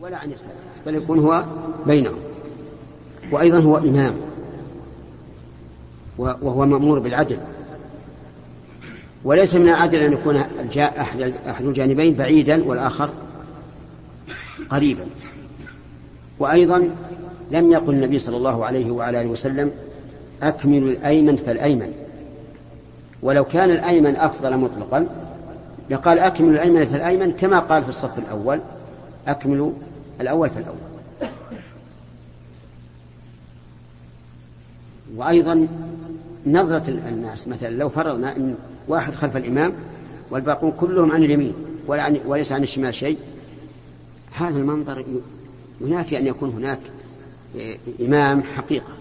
ولا عن يساره بل يكون هو بينهم. وأيضا هو إمام. وهو مأمور بالعدل. وليس من العدل أن يكون أحد الجانبين بعيدا والآخر قريبا. وأيضا لم يقل النبي صلى الله عليه وعلى آله وسلم أكمل الأيمن فالأيمن. ولو كان الأيمن أفضل مطلقا لقال أكمل الأيمن فالأيمن كما قال في الصف الأول أكملوا الأول فالأول وأيضا نظرة الناس مثلا لو فرضنا أن واحد خلف الإمام والباقون كلهم عن اليمين وليس عن الشمال شيء هذا المنظر ينافي أن يكون هناك إمام حقيقة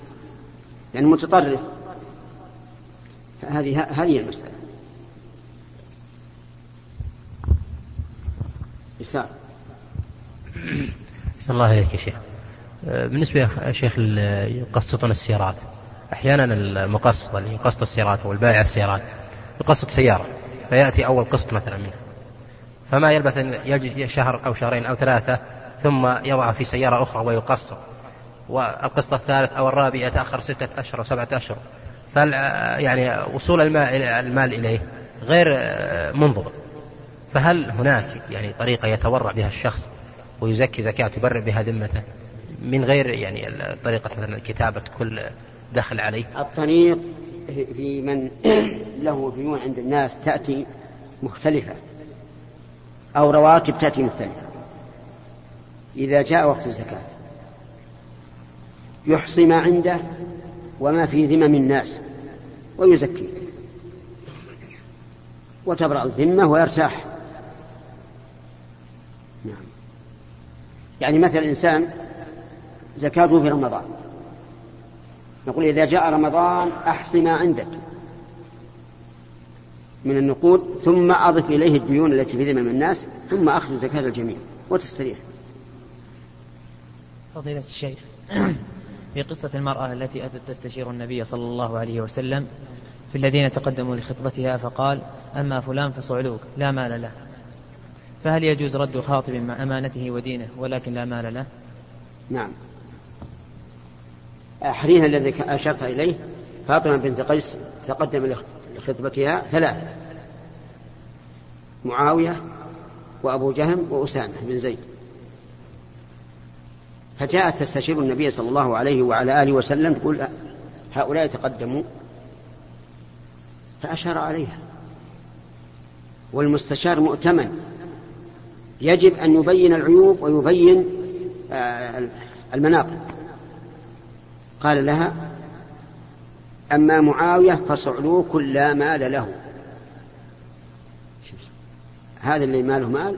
لأنه متطرف. هذه هذه المسألة. يسار. الله عليك يا شيخ. بالنسبة يا شيخ يقسطون السيارات. أحيانا المقسط اللي يقسط السيارات أو البائع السيارات. يقسط سيارة فيأتي أول قسط مثلا منه فما يلبث أن يجي شهر أو شهرين أو ثلاثة ثم يضع في سيارة أخرى ويقسط والقسط الثالث أو الرابع يتأخر ستة أشهر أو سبعة أشهر. فال يعني وصول المال, المال إليه غير منضبط فهل هناك يعني طريقة يتورع بها الشخص ويزكي زكاة يبرئ بها ذمته. من غير يعني طريقة مثلا كتابة كل دخل عليه. الطريق في من له ديون عند الناس تأتي مختلفة أو رواتب تأتي مختلفة. إذا جاء وقت الزكاة يحصي ما عنده وما في ذمم الناس ويزكي. وتبرأ الذمة ويرتاح نعم يعني مثل الإنسان زكاته في رمضان. نقول إذا جاء رمضان أحصي ما عندك من النقود ثم أضف إليه الديون التي في ذمم الناس ثم أخذ زكاة الجميع وتستريح. فضيلة الشيخ في قصة المرأة التي أتت تستشير النبي صلى الله عليه وسلم في الذين تقدموا لخطبتها فقال أما فلان فصعلوك لا مال له. فهل يجوز رد خاطب مع أمانته ودينه ولكن لا مال له؟ نعم. حديث الذي أشرت إليه. فاطمة بنت قيس تقدم لخطبتها ثلاثة. معاوية وأبو جهم وأسامة بن زيد. فجاءت تستشير النبي صلى الله عليه وعلى آله وسلم تقول هؤلاء تقدموا. فأشار عليها. والمستشار مؤتمن. يجب أن يبين العيوب ويبين آه، المناقب قال لها أما معاوية فصعلوك لا مال له. هذا اللي ماله مال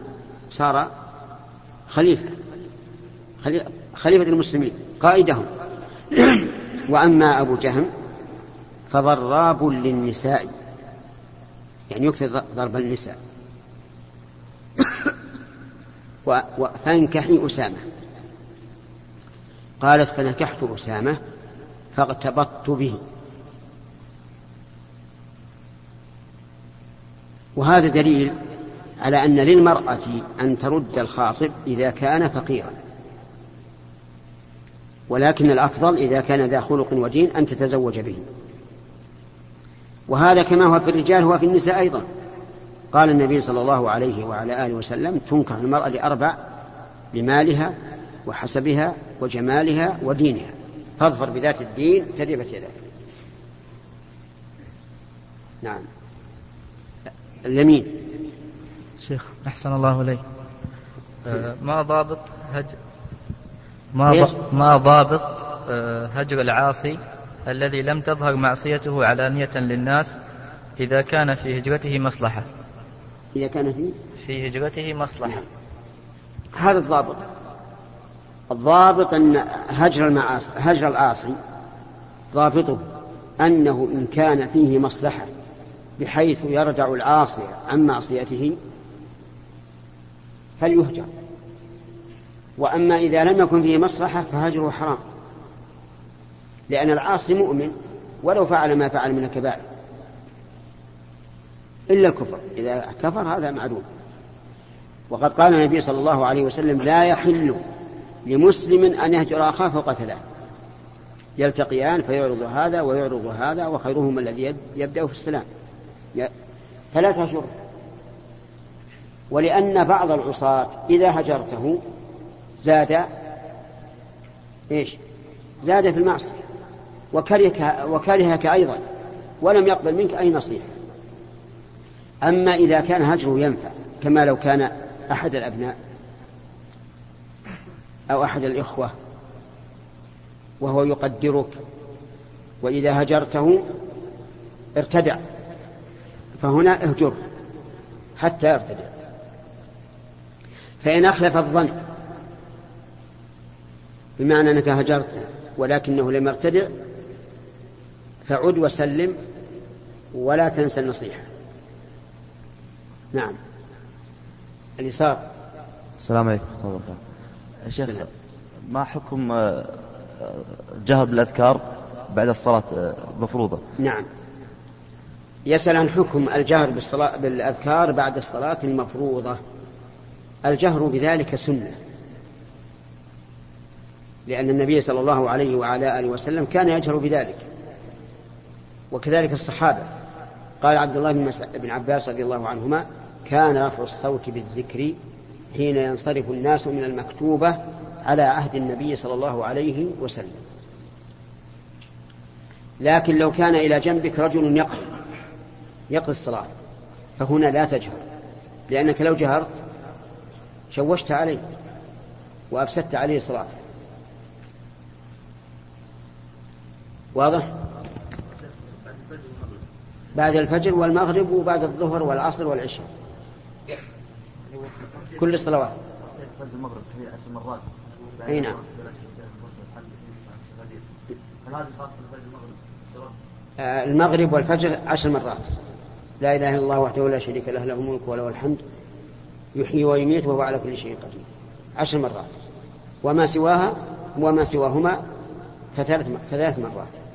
صار خليفة خليفة المسلمين قائدهم. وأما أبو جهم فضراب للنساء يعني يكثر ضرب النساء. فانكحي أسامة. قالت فنكحت أسامة فاغتبطت به. وهذا دليل على أن للمرأة أن ترد الخاطب إذا كان فقيرا. ولكن الأفضل إذا كان ذا خلق ودين أن تتزوج به. وهذا كما هو في الرجال هو في النساء أيضا. قال النبي صلى الله عليه وعلى آله وسلم تنكح المرأة لأربع لمالها وحسبها وجمالها ودينها. فاظفر بذات الدين تربت يداك نعم. اليمين. شيخ أحسن الله إليك. آه، ما ضابط هج ما, ما ضابط آه، هجر العاصي الذي لم تظهر معصيته علانية للناس إذا كان في هجرته مصلحة. إذا كان في في هجرته مصلحة. هذا الضابط. الضابط أن هجر المعاصي هجر العاصي ضابطه أنه إن كان فيه مصلحة بحيث يرجع العاصي عن معصيته فليهجر. وأما إذا لم يكن فيه مصلحة فهجره حرام. لأن العاصي مؤمن ولو فعل ما فعل من الكبائر. إلا الكفر. إذا كفر هذا معلوم. وقد قال النبي صلى الله عليه وسلم لا يحل لمسلم أن يهجر أخاه ثلاث. يلتقيان فيعرض هذا ويعرض هذا وخيرهما الذي يبدأ في السلام. فلا تهجر. ولأن بعض العصاة إذا هجرته زاد إيش؟ زاد في المعصية وكرهك وكرهك أيضا ولم يقبل منك أي نصيحة. أما إذا كان هجره ينفع كما لو كان أحد الأبناء أو أحد الإخوة وهو يقدرك وإذا هجرته ارتدع فهنا اهجر حتى يرتدع فإن أخلف الظن بمعنى أنك هجرت ولكنه لم يرتدع فعد وسلم ولا تنسى النصيحة. نعم. اليسار. السلام عليكم ورحمة الله وبركاته. شيخ ما حكم آه، الجهر بالأذكار بعد الصلاة المفروضة نعم. يسأل عن حكم الجهر بالصلاة بالأذكار بعد الصلاة المفروضة. الجهر بذلك سنة. لأن النبي صلى الله عليه وعلى آله وسلم كان يجهر بذلك. وكذلك الصحابة. قال عبد الله بن عباس رضي الله عنهما كان رفع الصوت بالذكر حين ينصرف الناس من المكتوبة على عهد النبي صلى الله عليه وسلم. لكن لو كان إلى جنبك رجل يقضي يقضي الصلاة فهنا لا تجهر لأنك لو جهرت شوشت عليه وأفسدت عليه صلاته. واضح؟ بعد الفجر والمغرب وبعد الظهر والعصر والعشاء. كل الصلوات. المغرب مرات أي نعم. آه، المغرب والفجر عشر مرات. لا إله إلا الله وحده لا شريك له له الملك وله الحمد. يحيي ويميت وهو على كل شيء قدير. عشر مرات. وما سواها وما سواهما فثلاث فثلاث مرات.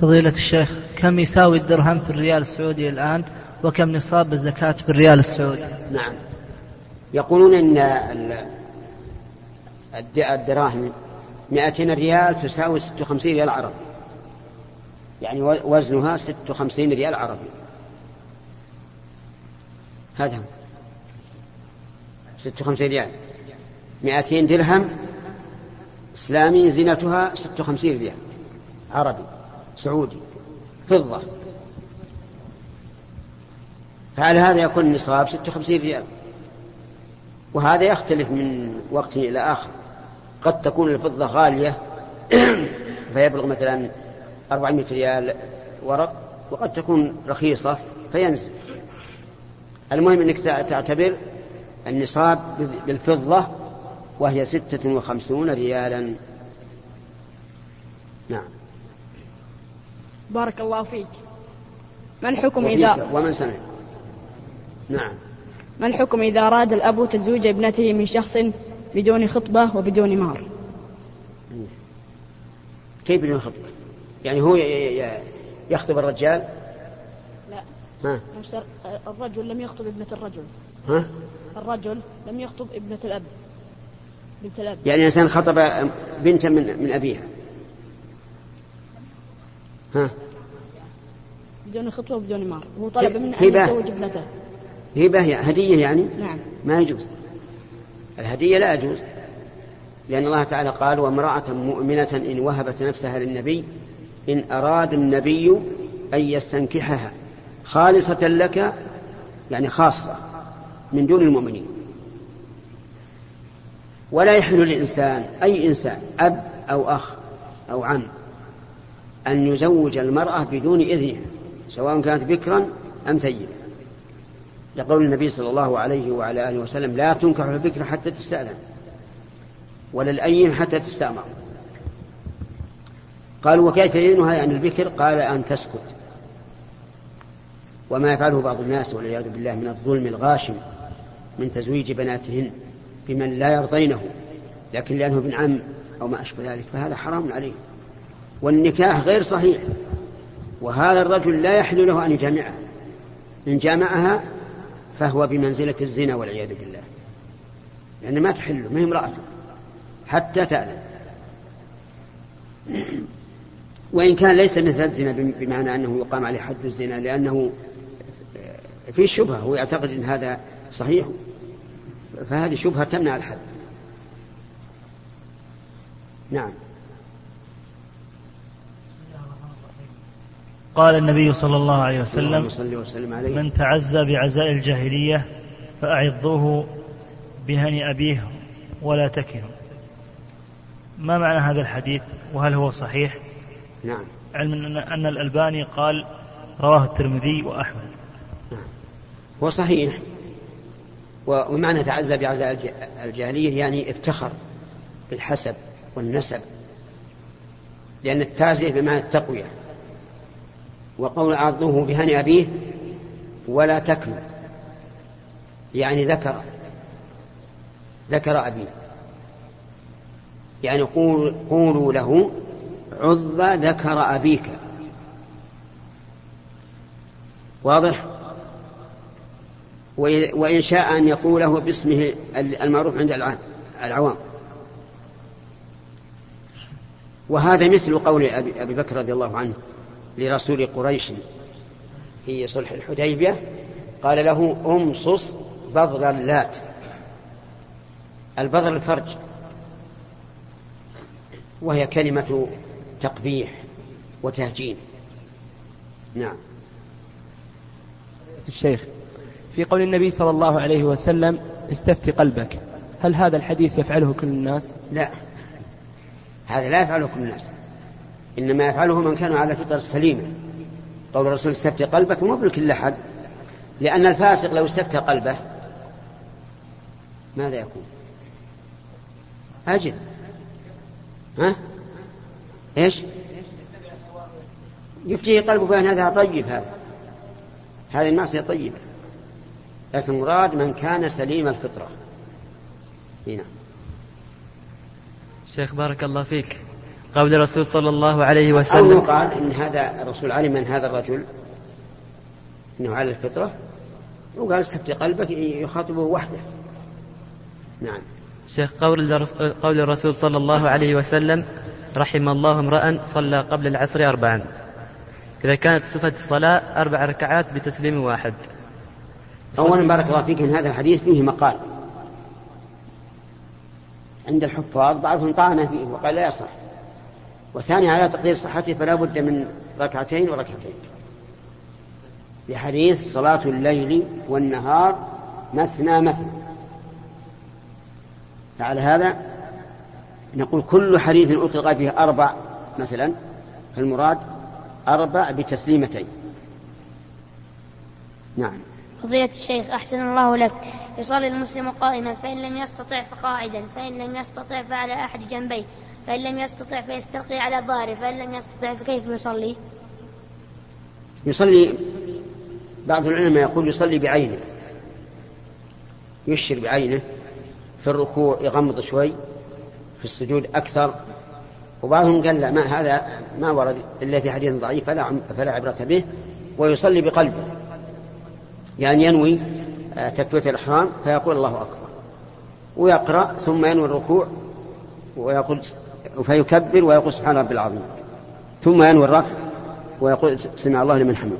فضيلة الشيخ كم يساوي الدرهم في الريال السعودي الآن؟ وكم نصاب الزكاة في الريال السعودي؟ نعم. يقولون إن الدراهم 200 ريال تساوي 56 ريال عربي. يعني وزنها 56 ريال عربي. هذا هو. 56 ريال. 200 درهم إسلامي زينتها 56 ريال عربي. سعودي فضة. فعلى هذا يكون النصاب 56 ريال. وهذا يختلف من وقت إلى آخر. قد تكون الفضة غالية فيبلغ مثلا 400 ريال ورق وقد تكون رخيصة فينزل. المهم أنك تعتبر النصاب بالفضة وهي ستة وخمسون ريالا. نعم. بارك الله فيك. ما الحكم إذا ومن سمع نعم. ما الحكم إذا أراد الأب تزويج ابنته من شخص بدون خطبة وبدون مهر؟ كيف بدون خطبة؟ يعني هو يخطب الرجال؟ لا. ها. الرجل لم يخطب ابنة الرجل. ها؟ الرجل لم يخطب ابنة الأب. بنت الأب. يعني إنسان خطب بنتا من من أبيها. ها. بدون خطبة وبدون مهر هو طلب منه أن يتزوج ابنته. هبة هدية يعني؟ نعم. ما يجوز. الهدية لا يجوز. لأن الله تعالى قال وامرأة مؤمنة إن وهبت نفسها للنبي إن أراد النبي أن يستنكحها خالصة لك يعني خاصة من دون المؤمنين. ولا يحل للإنسان أي إنسان أب أو أخ أو عم أن يزوج المرأة بدون إذنها سواء كانت بكرا أم ثيبا لقول النبي صلى الله عليه وعلى آله وسلم لا تنكح البكر حتى تستأذن ولا الأيم حتى تستأمر. قالوا وكيف إذنها يعني البكر؟ قال أن تسكت. وما يفعله بعض الناس والعياذ بالله من الظلم الغاشم من تزويج بناتهن بمن لا يرضينه لكن لأنه ابن عم أو ما أشبه ذلك فهذا حرام عليه. والنكاح غير صحيح. وهذا الرجل لا يحل له أن يجامعها إن جامعها فهو بمنزلة الزنا والعياذ بالله. لأن ما تحله ما هي امرأته. حتى تأذن وإن كان ليس مثل الزنا بمعنى أنه يقام عليه حد الزنا لأنه في شبهة هو يعتقد أن هذا صحيح. فهذه شبهة تمنع الحد. نعم. قال النبي صلى الله عليه وسلم صلى وسلم عليه. من تعزى بعزاء الجاهلية فأعظوه بهني أبيه ولا تكنوا ما معنى هذا الحديث؟ وهل هو صحيح؟ نعم. علما أن الألباني قال رواه الترمذي وأحمد. نعم. هو صحيح. ومعنى تعزى بعزاء الجاهلية يعني افتخر بالحسب والنسب لأن التعزية بمعنى التقوية. وقول عضوه بهني أبيه ولا تكمل يعني ذكر ذكر أبيه. يعني قول قولوا له عض ذكر أبيك. واضح؟ وإن شاء أن يقوله باسمه المعروف عند العوام. وهذا مثل قول أبي بكر رضي الله عنه. لرسول قريش في صلح الحديبية قال له أمصص بذر اللات. البذر الفرج. وهي كلمة تقبيح وتهجين. نعم. الشيخ في قول النبي صلى الله عليه وسلم استفتي قلبك. هل هذا الحديث يفعله كل الناس؟ لا. هذا لا يفعله كل الناس. إنما يفعله من كان على الفطر السليمة قول الرسول استفتي قلبك مو بكل أحد لأن الفاسق لو استفتى قلبه ماذا يكون؟ أجل. ها؟ إيش؟ يفتيه قلبه بأن هذا طيب هذا. هذه المعصية طيبة. لكن مراد من كان سليم الفطرة. هنا. شيخ بارك الله فيك. قول الرسول صلى الله عليه أو وسلم. يقال إن هذا الرسول علم من هذا الرجل أنه على الفطرة وقال استفتي قلبك يخاطبه وحده. نعم. شيخ قول قول الرسول صلى الله عليه وسلم رحم الله امرأ صلى قبل العصر أربعا. إذا كانت صفة الصلاة أربع ركعات بتسليم واحد. أولا بارك الله فيك أن هذا الحديث فيه مقال. عند الحفاظ بعضهم طعن فيه وقال لا يصح. وثاني على تقدير صحته فلا بد من ركعتين وركعتين. لحديث صلاة الليل والنهار مثنى مثنى. فعلى هذا نقول كل حديث أطلق فيه أربع مثلا فالمراد أربع بتسليمتين. نعم. فضيلة الشيخ أحسن الله لك. يصلي المسلم قائما فإن لم يستطع فقاعدا فإن لم يستطع فعلى أحد جنبيه. فإن لم يستطع فيستلقي على ظهره فإن لم يستطع فكيف يصلي؟ يصلي بعض العلماء يقول يصلي بعينه يشر بعينه في الركوع يغمض شوي في السجود أكثر. وبعضهم قال لا ما هذا ما ورد إلا في حديث ضعيف فلا, فلا عبرة به. ويصلي بقلبه يعني ينوي آه، تكبيرة الإحرام فيقول الله أكبر. ويقرأ ثم ينوي الركوع ويقول فيكبر ويقول سبحان ربي العظيم. ثم ينوي الرفع ويقول سمع الله لمن حمده.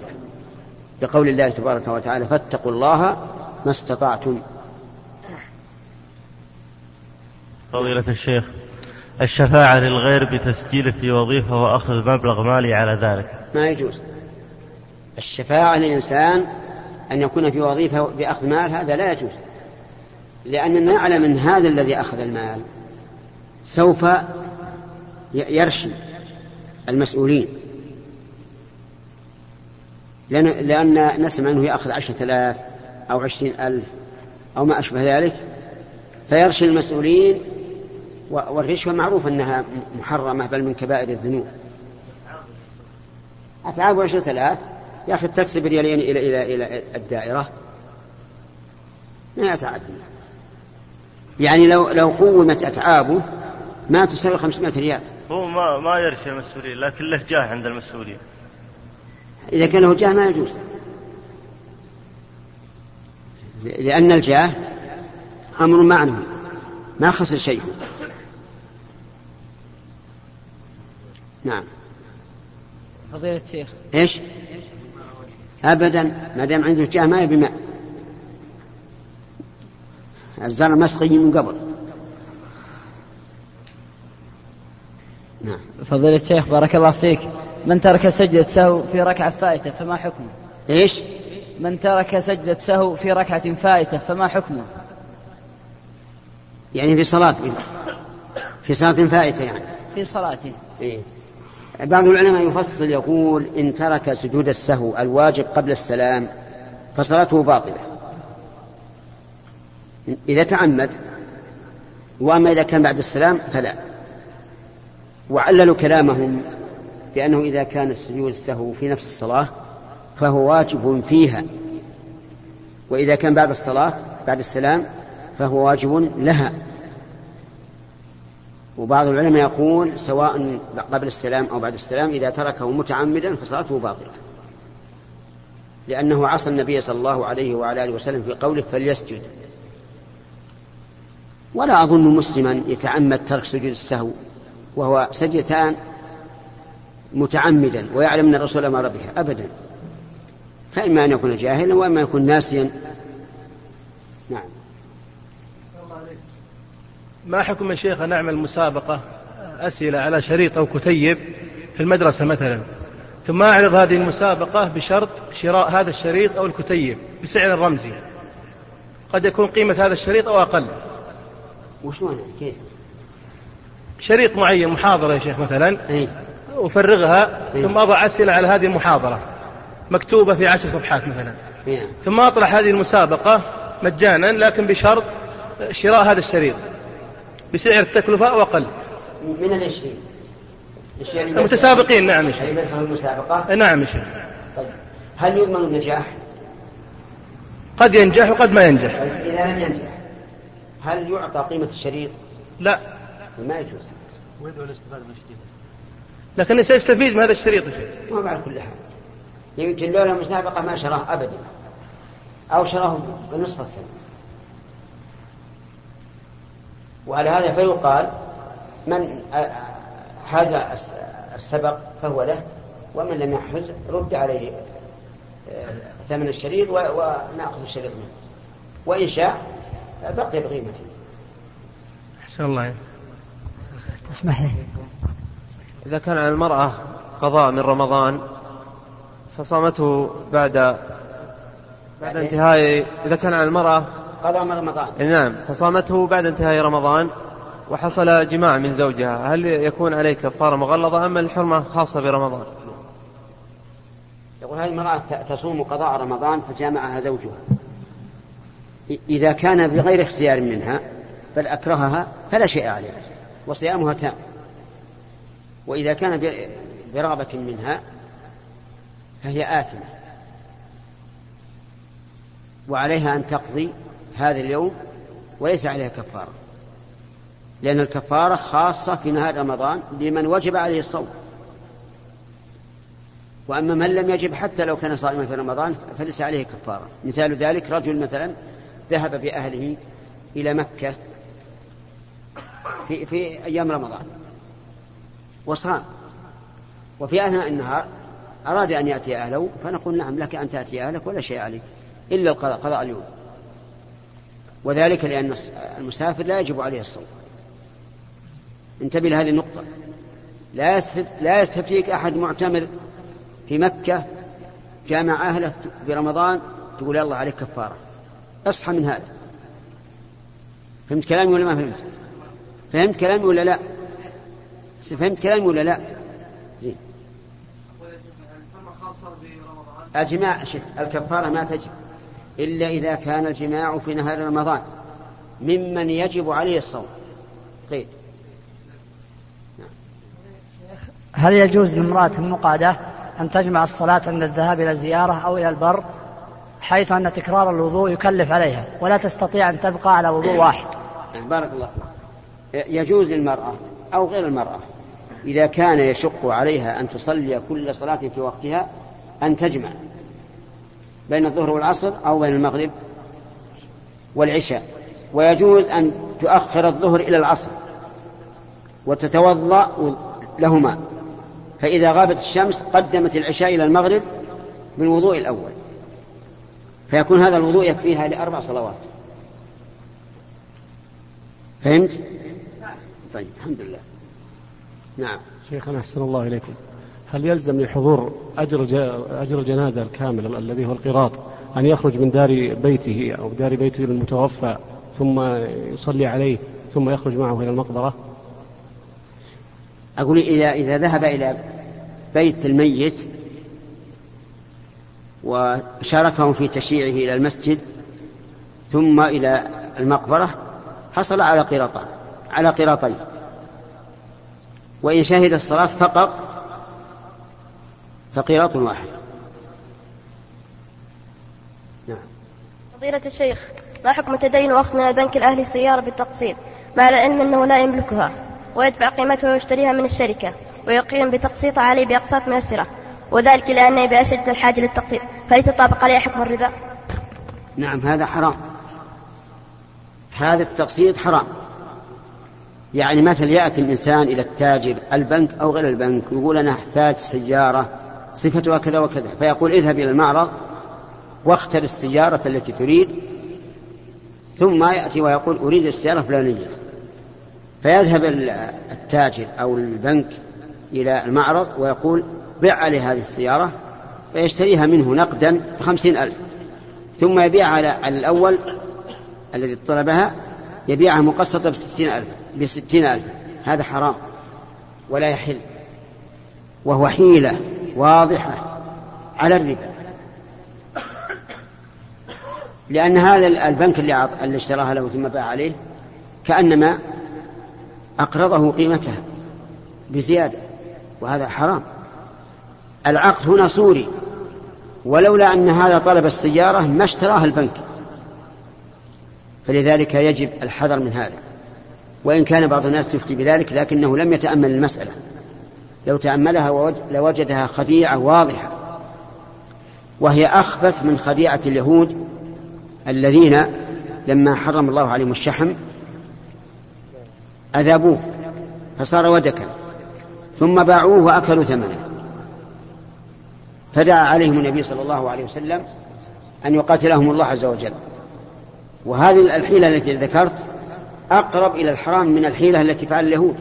بقول الله تبارك وتعالى فاتقوا الله ما استطعتم. فضيلة الشيخ الشفاعة للغير بتسجيله في وظيفة وأخذ مبلغ مالي على ذلك. ما يجوز. الشفاعة للإنسان أن يكون في وظيفة بأخذ مال هذا لا يجوز. لأننا نعلم أن هذا الذي أخذ المال. سوف يرشي المسؤولين. لأن, نسمع أنه يأخذ عشرة آلاف أو عشرين ألف أو ما أشبه ذلك فيرشي المسؤولين والرشوة معروف أنها محرمة بل من كبائر الذنوب. أتعاب عشرة آلاف يا أخي تكسب ريالين إلى إلى إلى الدائرة. ما يتعب. يعني لو لو قومت أتعابه ما تساوي 500 ريال. هو ما ما يرشي المسؤولين لكن له جاه عند المسؤولين إذا كان له جاه ما يجوز. لأن الجاه أمر معنوي ما خسر شيء. نعم. فضيلة الشيخ. إيش؟ ابدا ما دام عنده جاه ما يبي ماء. الزرع مسقي من قبل. نعم فضيلة الشيخ بارك الله فيك من ترك سجدة سهو في ركعة فائتة فما حكمه؟ إيش؟ من ترك سجدة سهو في ركعة فائتة فما حكمه؟ يعني في صلاة في صلاة فائتة يعني في صلاته إيه؟ بعض العلماء يفصل يقول إن ترك سجود السهو الواجب قبل السلام فصلاته باطلة إذا تعمد وأما إذا كان بعد السلام فلا وعللوا كلامهم بأنه إذا كان السجود السهو في نفس الصلاة فهو واجب فيها. وإذا كان بعد الصلاة بعد السلام فهو واجب لها. وبعض العلماء يقول سواء قبل السلام أو بعد السلام إذا تركه متعمدا فصلاته باطلة. لأنه عصى النبي صلى الله عليه وعلى آله وسلم في قوله فليسجد. ولا أظن مسلما يتعمد ترك سجود السهو وهو سجدتان متعمدا ويعلم أن الرسول أمر بها أبدا. فإما أن يكون جاهلا وإما يكون ناسيا. نعم. ما حكم الشيخ أن نعمل مسابقة أسئلة على شريط أو كتيب في المدرسة مثلا ثم أعرض هذه المسابقة بشرط شراء هذا الشريط أو الكتيب بسعر رمزي؟ قد يكون قيمة هذا الشريط أو أقل؟ وشلون؟ كيف؟ شريط معين محاضرة يا شيخ مثلا إيه؟ أفرغها إيه؟ ثم أضع أسئلة على هذه المحاضرة مكتوبة في عشر صفحات مثلا إيه؟ ثم أطرح هذه المسابقة مجانا لكن بشرط شراء هذا الشريط بسعر التكلفة أو أقل من العشرين المتسابقين نعم يا شيخ يدخل المسابقة؟ نعم يا شيخ طيب هل يضمن النجاح؟ قد ينجح وقد ما ينجح طيب إذا لم ينجح هل يعطى قيمة الشريط؟ لا ما يجوز. ويدعو الاستفادة من الشريط لكن سيستفيد من هذا الشريط يا شيخ. ما بعد كل حال. يمكن لولا المسابقة ما شراه أبدا. أو شراه بنصف السنة. وعلى هذا فيقال من حاز السبق فهو له ومن لم يحز رد عليه ثمن الشريط ونأخذ الشريط منه. وإن شاء بقي بقيمته. أحسن الله اسمح لي. إذا كان على المرأة قضاء من رمضان فصامته بعد بعد انتهاء إذا كان على المرأة قضاء من رمضان. نعم فصامته بعد انتهاء رمضان وحصل جماع من زوجها. هل يكون عليه كفارة مغلظة أم الحرمة خاصة برمضان؟ يقول هذه المرأة تصوم قضاء رمضان فجامعها زوجها. إذا كان بغير اختيار منها بل أكرهها فلا شيء عليها وصيامها تام. وإذا كان برغبة منها فهي آثمة. وعليها أن تقضي هذا اليوم وليس عليها كفارة. لأن الكفارة خاصة في نهار رمضان لمن وجب عليه الصوم. وأما من لم يجب حتى لو كان صائما في رمضان فليس عليه كفارة. مثال ذلك رجل مثلا ذهب بأهله إلى مكة في, في أيام رمضان. وصام. وفي أثناء النهار أراد أن يأتي أهله فنقول نعم لك أن تأتي أهلك ولا شيء عليك إلا القضاء قضاء اليوم. وذلك لأن المسافر لا يجب عليه الصوم. انتبه لهذه النقطة. لا لا يستفتيك أحد معتمر في مكة جامع أهله في رمضان تقول يا الله عليك كفارة. أصحى من هذا. فهمت كلامي ولا ما فهمت؟ فهمت كلامي ولا لا؟ فهمت كلامي ولا لا؟ زين. الجماع الكفارة ما تجب إلا إذا كان الجماع في نهار رمضان ممن يجب عليه الصوم. قيد هل يجوز لامرأة المقعدة أن تجمع الصلاة عند الذهاب إلى الزيارة أو إلى البر حيث أن تكرار الوضوء يكلف عليها ولا تستطيع أن تبقى على وضوء واحد؟ بارك الله يجوز للمرأة أو غير المرأة إذا كان يشق عليها أن تصلي كل صلاة في وقتها أن تجمع بين الظهر والعصر أو بين المغرب والعشاء. ويجوز أن تؤخر الظهر إلى العصر وتتوضأ لهما. فإذا غابت الشمس قدمت العشاء إلى المغرب بالوضوء الأول. فيكون هذا الوضوء يكفيها لأربع صلوات. فهمت؟ طيب الحمد لله. نعم. شيخنا أحسن الله إليكم. هل يلزم لحضور أجر أجر الجنازة الكامل الذي هو القراط أن يخرج من دار بيته أو دار بيته المتوفى ثم يصلي عليه ثم يخرج معه إلى المقبرة؟ أقول إذا إذا ذهب إلى بيت الميت وشاركهم في تشييعه إلى المسجد ثم إلى المقبرة حصل على قراطان على قراطين. وإن شهد الصلاة فقط فقراط واحد. نعم. فضيلة الشيخ ما حكم تدين أخذ من البنك الأهلي سيارة بالتقسيط؟ مع العلم أنه لا يملكها ويدفع قيمتها ويشتريها من الشركة ويقيم بتقسيط عليه بأقساط ميسرة وذلك لأنه بأشد الحاجة للتقسيط. فهل تطابق عليه حكم الربا؟ نعم هذا حرام. هذا التقسيط حرام. يعني مثل يأتي الإنسان إلى التاجر البنك أو غير البنك ويقول أنا أحتاج سيارة صفتها كذا وكذا فيقول اذهب إلى المعرض واختر السيارة التي تريد ثم يأتي ويقول أريد السيارة الفلانية. فيذهب التاجر أو البنك إلى المعرض ويقول بع علي هذه السيارة فيشتريها منه نقدا بخمسين ألف ثم يبيع على الأول الذي طلبها يبيعها مقسطة بستين ألف بستين ألف. هذا حرام. ولا يحل. وهو حيلة واضحة على الربا. لأن هذا البنك اللي, اللي اشتراها له ثم باع عليه كأنما أقرضه قيمتها بزيادة وهذا حرام. العقد هنا صوري ولولا أن هذا طلب السيارة ما اشتراها البنك. فلذلك يجب الحذر من هذا. وإن كان بعض الناس يفتي بذلك لكنه لم يتأمل المسألة. لو تأملها لوجدها خديعة واضحة. وهي أخبث من خديعة اليهود الذين لما حرم الله عليهم الشحم أذابوه فصار ودكا. ثم باعوه وأكلوا ثمنه. فدعا عليهم النبي صلى الله عليه وسلم أن يقاتلهم الله عز وجل. وهذه الحيلة التي ذكرت أقرب إلى الحرام من الحيلة التي فعل اليهود.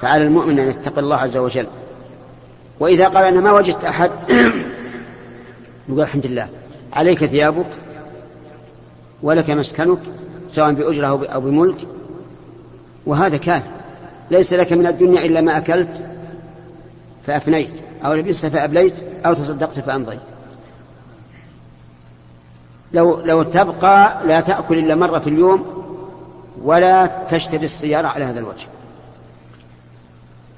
فعلى المؤمن أن يتقي الله عز وجل. وإذا قال أنا ما وجدت أحد يقول الحمد لله عليك ثيابك ولك مسكنك سواء بأجرة أو بملك. وهذا كافي ليس لك من الدنيا إلا ما أكلت فأفنيت أو لبست فأبليت أو تصدقت فأمضيت. لو لو تبقى لا تأكل إلا مرة في اليوم ولا تشتري السيارة على هذا الوجه.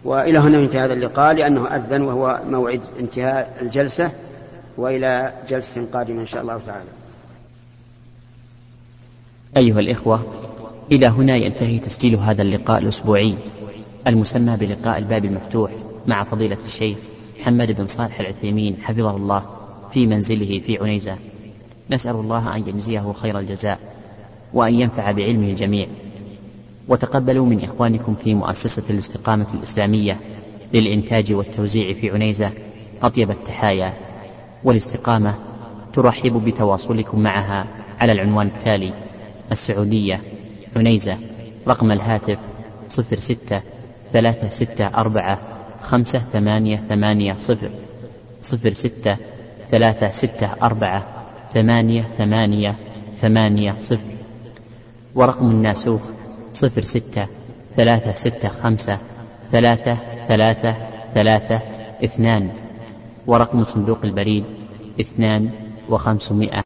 وإلى هنا انتهى هذا اللقاء لأنه أذن وهو موعد انتهاء الجلسة وإلى جلسة قادمة إن شاء الله تعالى. أيها الإخوة إلى هنا ينتهي تسجيل هذا اللقاء الأسبوعي المسمى بلقاء الباب المفتوح مع فضيلة الشيخ محمد بن صالح العثيمين حفظه الله في منزله في عنيزة. نسأل الله أن يجزيه خير الجزاء وأن ينفع بعلمه الجميع. وتقبلوا من إخوانكم في مؤسسة الاستقامة الإسلامية للإنتاج والتوزيع في عنيزة أطيب التحايا والاستقامة ترحب بتواصلكم معها على العنوان التالي السعودية عنيزة رقم الهاتف 06 364 5880 06 364 ثمانية ثمانية ثمانية صفر. ورقم الناسوخ صفر ستة ثلاثة ستة خمسة ثلاثة ثلاثة ثلاثة اثنان. ورقم صندوق البريد اثنان وخمسمائة.